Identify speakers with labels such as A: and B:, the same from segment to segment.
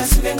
A: mas vem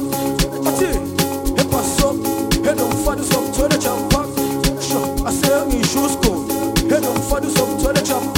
A: shoes cold. Head
B: up for the some toilet chop.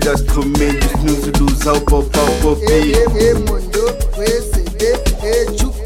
B: das comédias nos ilusão, pop, pop, pop. Ei, ei, mundo, esse,
C: ei, ei, chucu,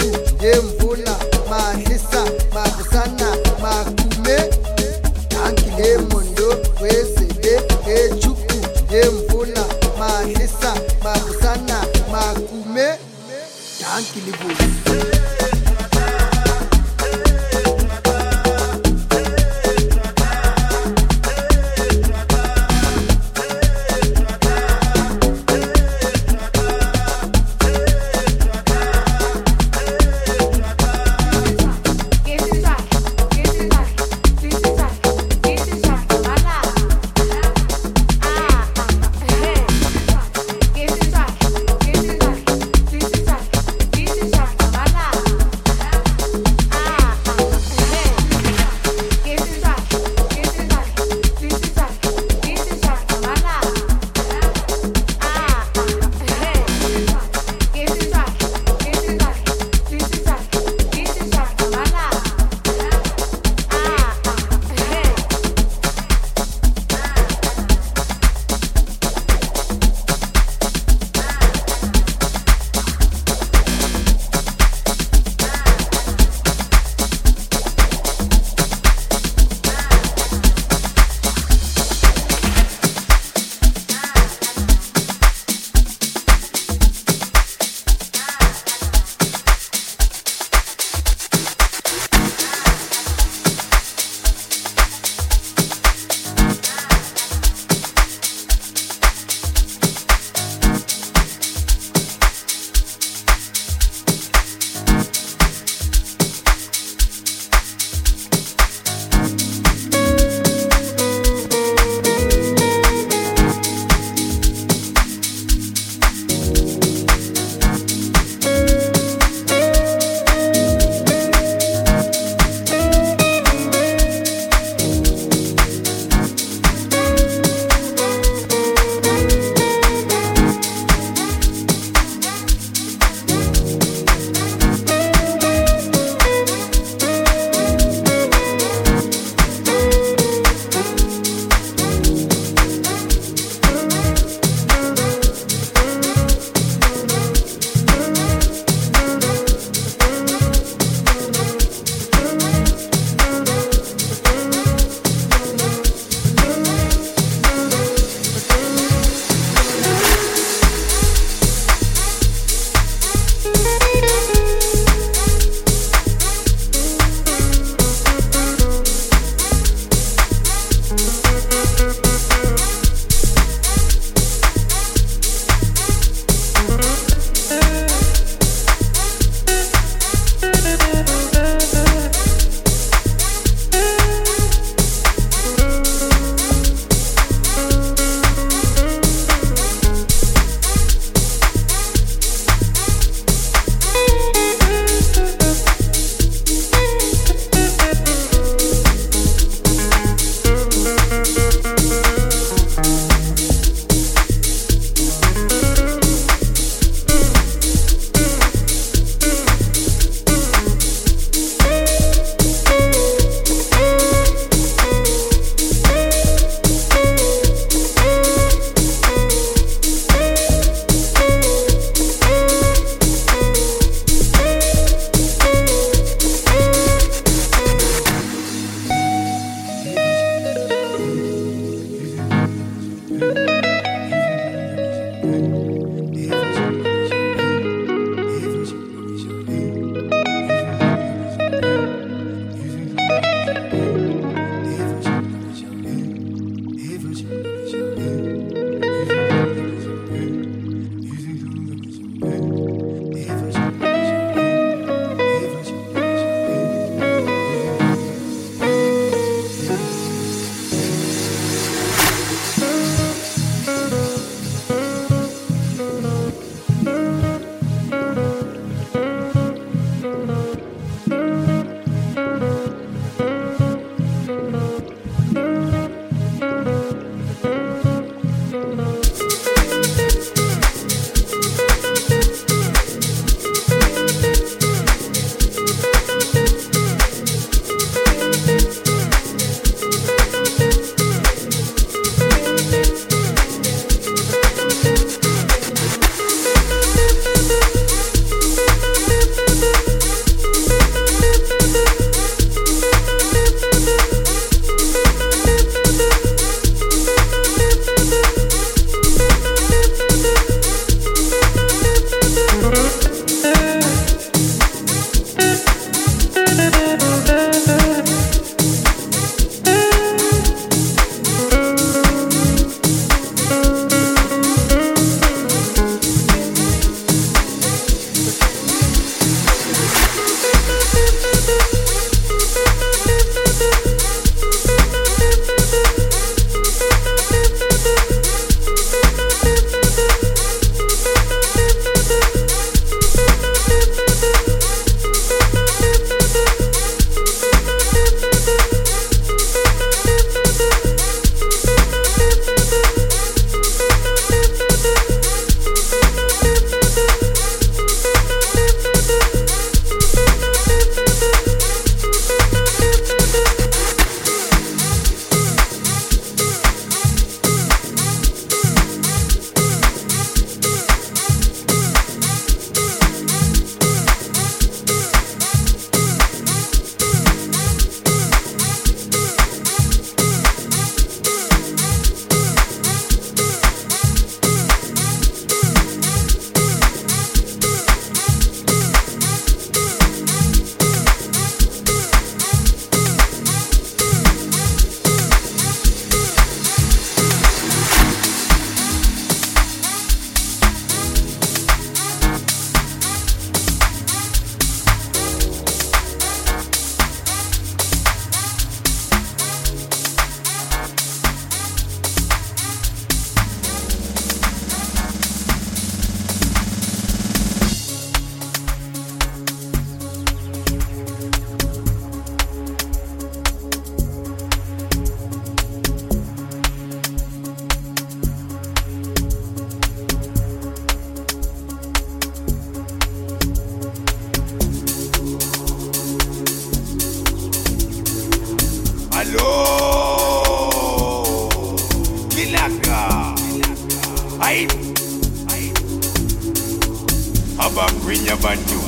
C: abagwinya abantu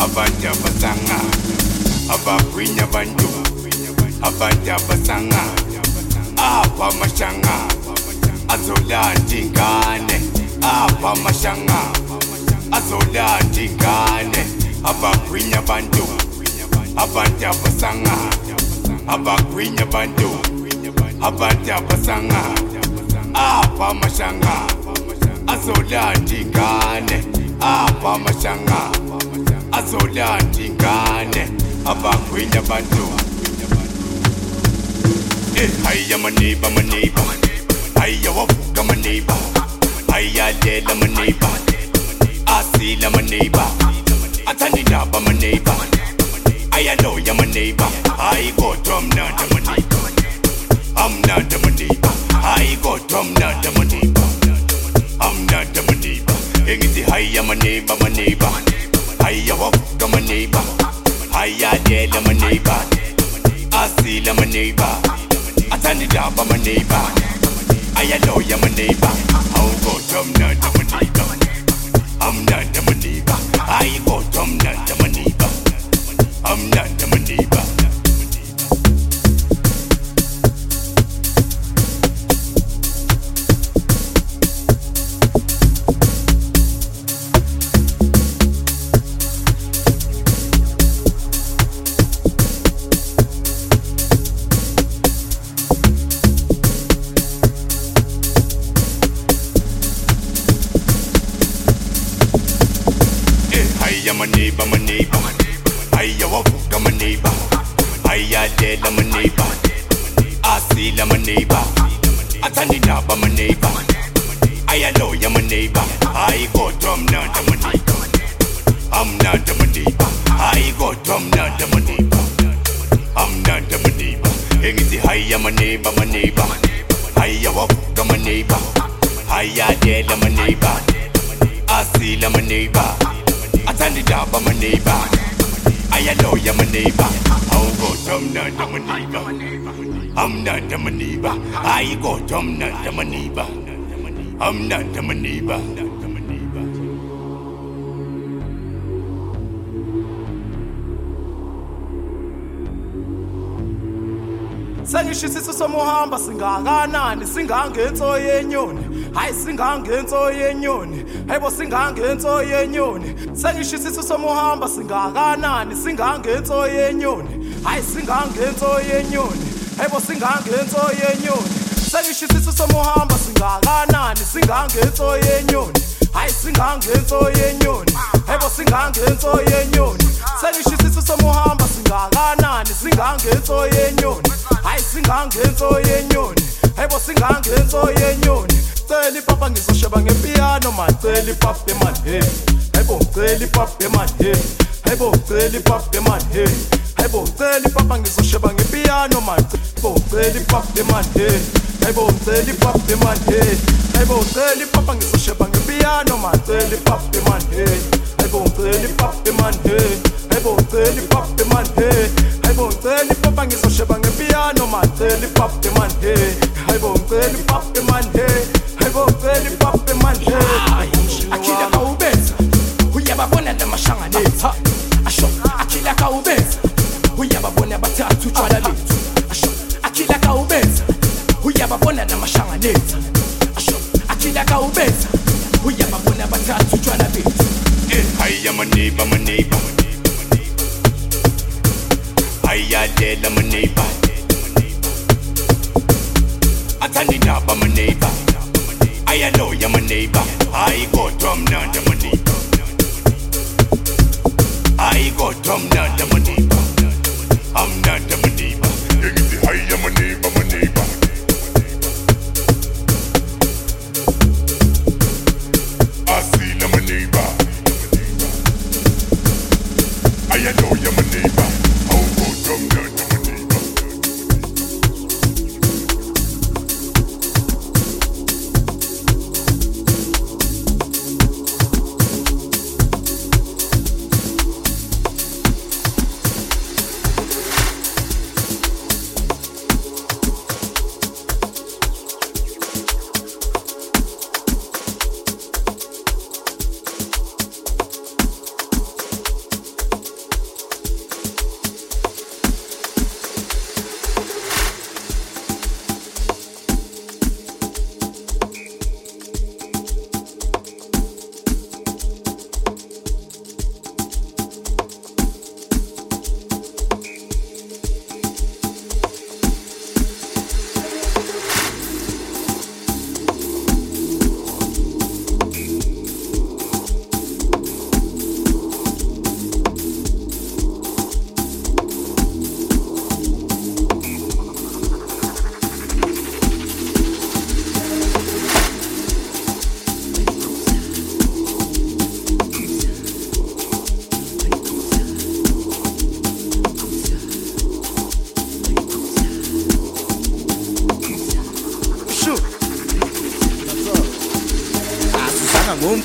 C: abantu abasanga. Abagwinya abantu abantu abasanga. Apha amashanga azolanda ingane apha amashanga azolanda ingane abagwinya abantu abantu abasanga. Abagwinya abantu abantu abasanga. Apha amashanga azolanda ingane abamashangaba azolanda ingane abagwinya abantu eh, hayi amaniba amaniba hayi awavuga amaniba hayi alela amaniba asila amaniba athandindaba amaniba ayaloya amaniba hayi kodwa mnandi amaniba amnandi amaniba hayi kodwa mnandi amaniba amnandi Hayi kodwa mnanda my neighbor. My neighbor. Hiya my neighbor, my neighbor. Hiya wavuka my neighbor. Hiya lela my neighbor. Asila my neighbor. Athandindaba my neighbor. Ayaloya my neighbor. Hawu kodwa mnanda my neighbor. Amnanda my neighbor. Hayi kodwa mnanda my neighbor. Amnanda my neighbor. neighbor. I see I'm a neighbor. I turn it up, I'm a neighbor. I know I'm a neighbor. I go drum now, I'm a neighbor. I'm not a neighbor. I go drum now, I'm a neighbor. I'm not a neighbor. Hang it high, I'm a neighbor, my neighbor. I walk, I'm a neighbor. I are dead, I'm a neighbor. I see I'm a neighbor. I turn it up, I'm a neighbor. Ayaloya my neighbor. Awukodwa mnanda my neighbor. Amnanda my neighbor. Hayi kodwa mnanda my neighbor. Amnanda my neighbor.
A: Sengishisiso somuhamba singakanani? Singangenso yenyoni. Hayi singangenso yenyoni. Hayibo singangenso yenyoni. Sengishisiso somuhamba singakanani? Singangenso yenyoni. Hayi singangenso yenyoni. Hayibo singangenso yenyoni. Sengishisiso somuhamba singakanani? Singangenso yenyoni hayi singangenso yenyoni hayibo singangenso yenyoni sengishisiso somuhamba singakanani? Singangenso yenyoni hayi singangenso yenyoni hayibo singangenso yenyoni cela ipapa ngizosheba ngepiyano man. Cela ipapa man ayiboceli paphe mahe ayiboceli paphe mahe ayiboceli papa ngizosheba ngepiyano mace ayiboceli paphe mahe ayiboceli paphe mahe ayiboceli papa ngizosheba ngepiyano maceli paphe mahe ayiboceli paphe mahe ayiboceli paphe mahe ayiboceli papa ngizosheba ngepiyano
C: maceli paphe mahe ayiboceli paphe mahe ayiboceli paphe mahe ayishilo awubese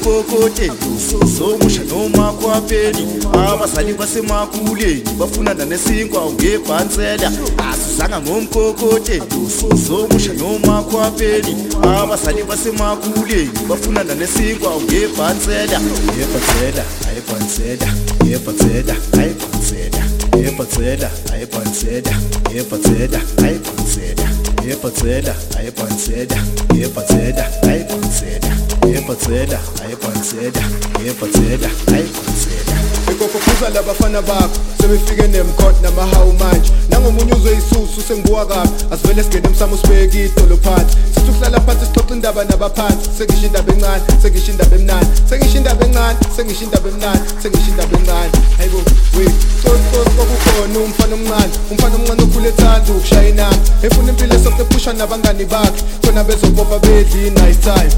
D: ngomkokoteni usomusha nomakhwapheni abazali basemakuleni bafunana nesinkwa ngebhansela. Asizanga ngomkokoteni usomusha nomakhwapheni abazali basemakuleni bafunana nesinkwa ngebhansela. Yebhansela ayibhansela yebhansela ayibhansela yebhansela ayibhansela yebhansela ayibhansela yebhansela ayibhansela yebhansela ayibhansela yebhansela ayibhansela yebhansela ayibhansela
E: ikopophuza labafana bakho sebefike nemkhot namahawu manje. Nangomunye uzwe isusu sengibuwa kabi. Asivele singene emsamo sibeke idolo phansi. Sithi ukuhlala phansi sixoxa indaba nabaphansi. Sengisho indaba encane sengisho indaba emnani sengisho indaba encane sengisho indaba emnani sengisho indaba encane. Hayibo we cocosi kwakukhona umfana omncane. Umfana omncane okhule ethanda ukushaya inamba efuna impilo esoke ephusha nabangani bakhe. Khona bezobopha bedli nice time.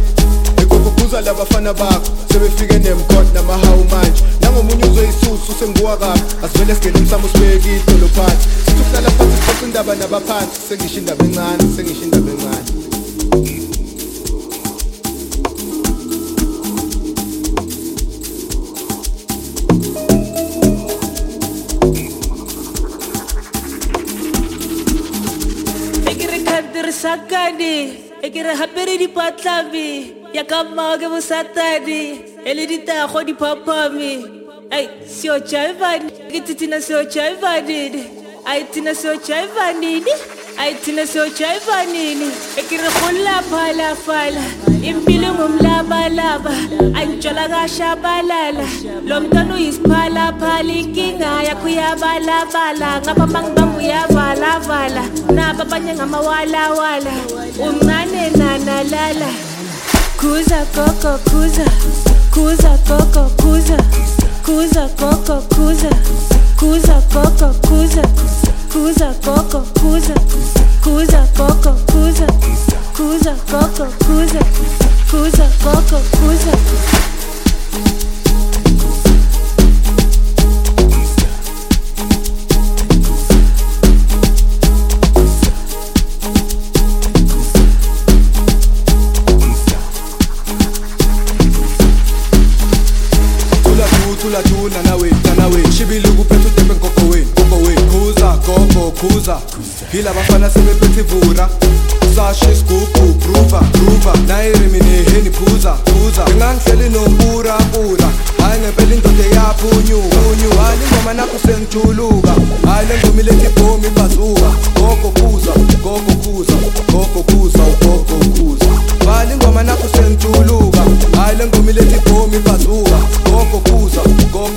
E: Ekopophuza labafana bakho sebefike nemkhot namahawu manje. Nangomunye uzwe isusu sengibuwa kabi asivele singene emsamo sibeke idolo phansi. Sithi ukuhlala phansi sixoxa indaba nabaphansi sengisho indaba encane sengisho indaba encane.
F: E ke re khantirisakane e ya ka mmao ke bosatane e le ditago diphaphame ai seo jaivanini ke titina seo jaivanini ai tina seo jaivanini ai tina seo jaivanini e ke re golla phalafala impilo ngumlabalaba antshwala kashabalala lo mntwana uyisiphalaphala inkinga yakho uyabalabala ngapha bangibangu uyavalavala naba abanye ngamawalawala uncane nanalala Cusa coco cusa, cusa coco cusa, cusa coco cusa, cusa
E: coco cusa, cusa coco cusa, cusa coco cusa, cusa coco cusa, cusa coco cusa. Gogo khuza phila abafana sebephethe ivura. Sashe isigugu gruva gruva nayiremineheni phuza phuza. Ngingangihleli nompura pura hayi ngempela indoda eyaphunyuka. Unyuka hayi ingoma nakho sengijuluka. Hayi le ngoma ilethi ibhomi ibhazuka gogo khuza gogo khuza gogo khuza ugogo khuza bhala ingoma nakho sengijuluka. Hayi le ngoma ilethi ibhomi ibhazuka gogo khuza gogo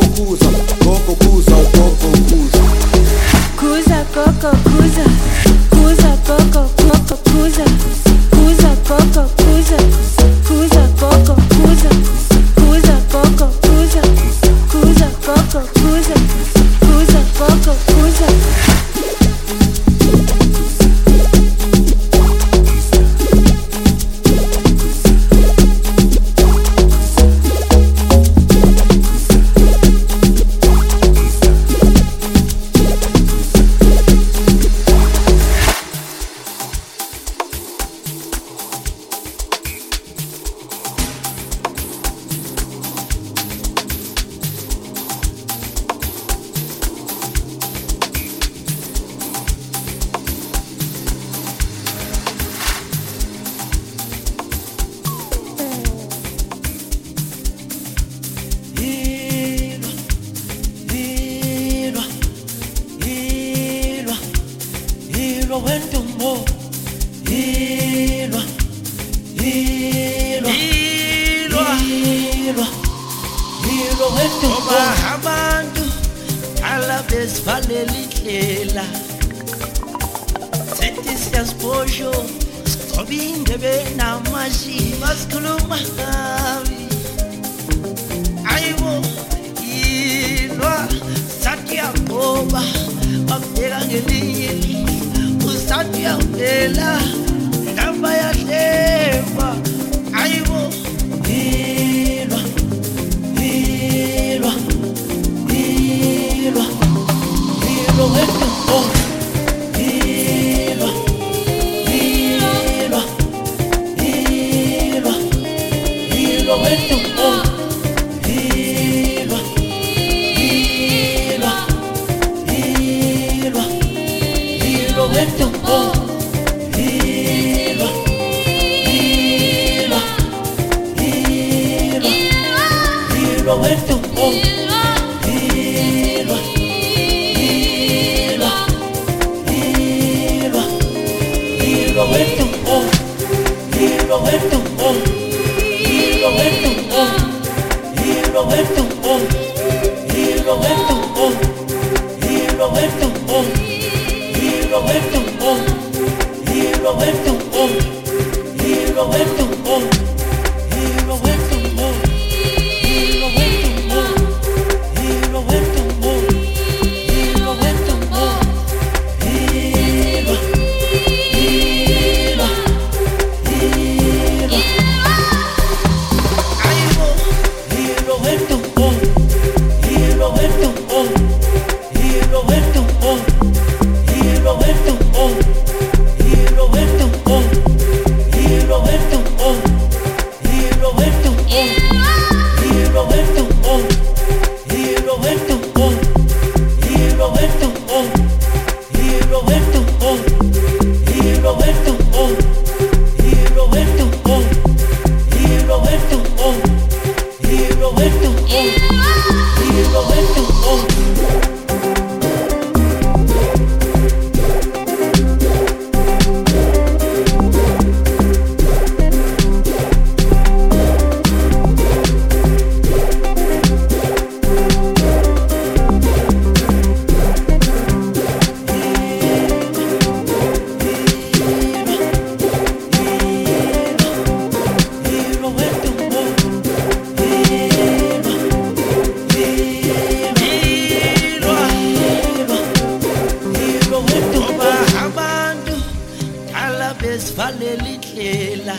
G: ngiyakutshela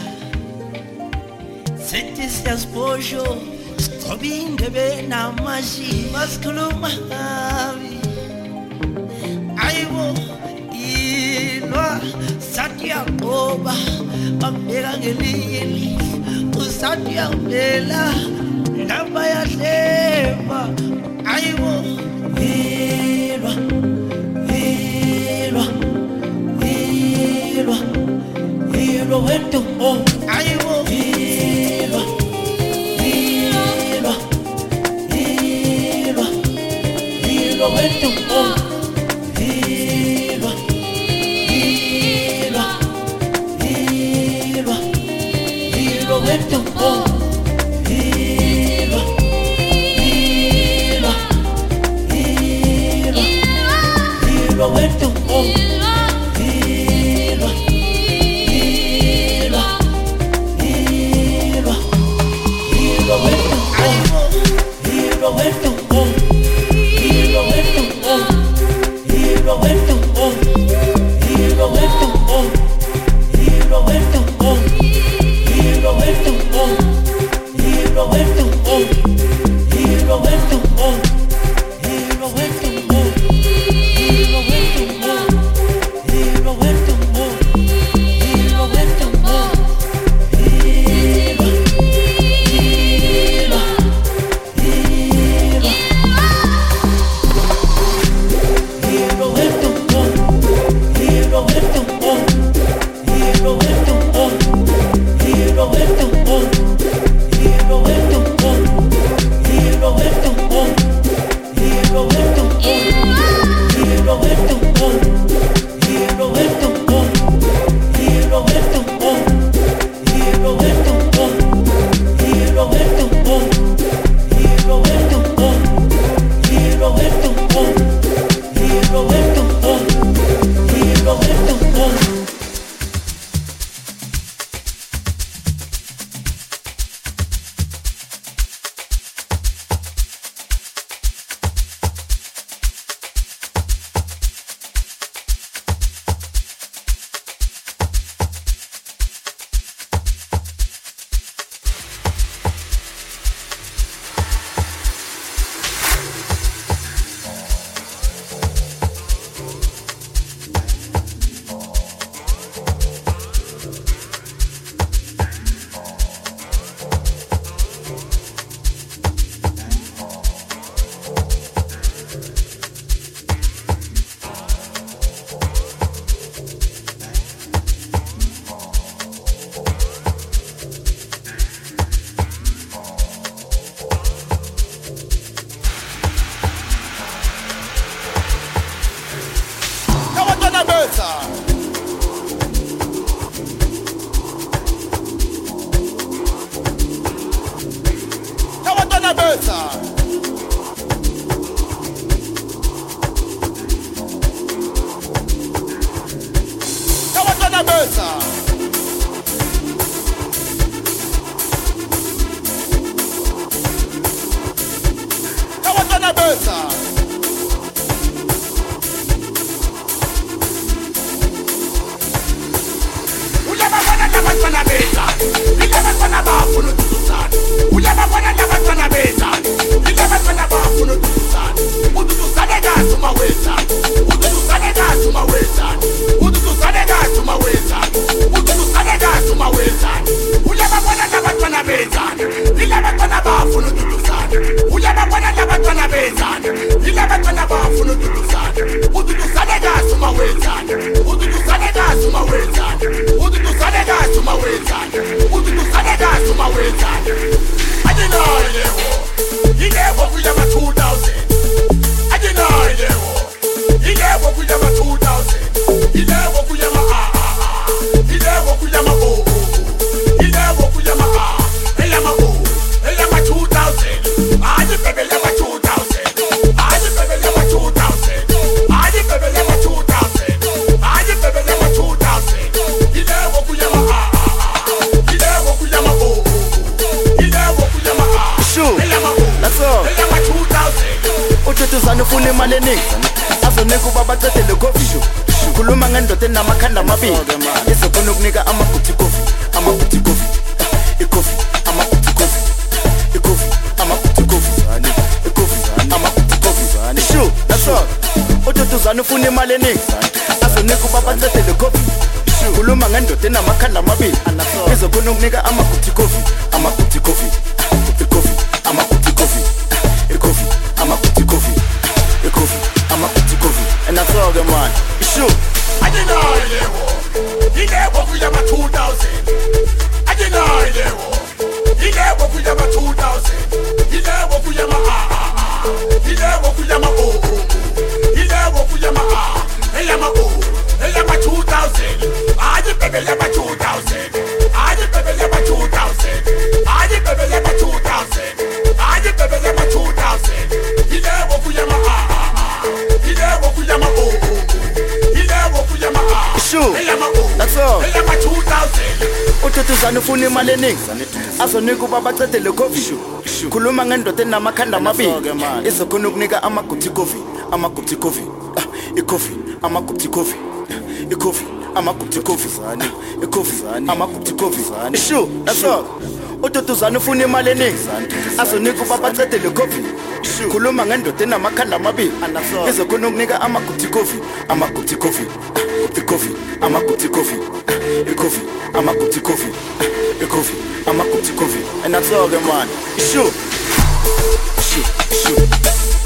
G: sethi siyasibosho sigcobe indebe namashi basikhuluma kabi ayibo
H: ilwa sathi uyaqoba bambeka ngelinye lihla usathi uyangivela ndaba yadleva ayibo yeah. lowendo oh ayibo
I: hilwa hilwa
J: hilwa
I: oh amashu
J: that's all. Ududuzana ufuna imali eningi. Azonika uba bacede le covid. Khuluma ngendoda enamakhanda amabili. Izokhona ukunika
I: amagupti covid amagupti ah, covid. I-covid amagupti covid. I-covid amagupti covid. I-covid
J: amagupti
I: covid. Ishu
J: that's all. Ududuzana ufuna imali eningi. Azonika uba bacede le covid. Khuluma ngendoda enamakhanda amabili. Izokhona ukunika amagupti covid amagupti covid. Ah, the coffee, I'ma put the coffee, eh, the coffee, I'ma put the coffee, eh, coffee, I'ma put the coffee, and I tell them man, shoot, shoot, shoot.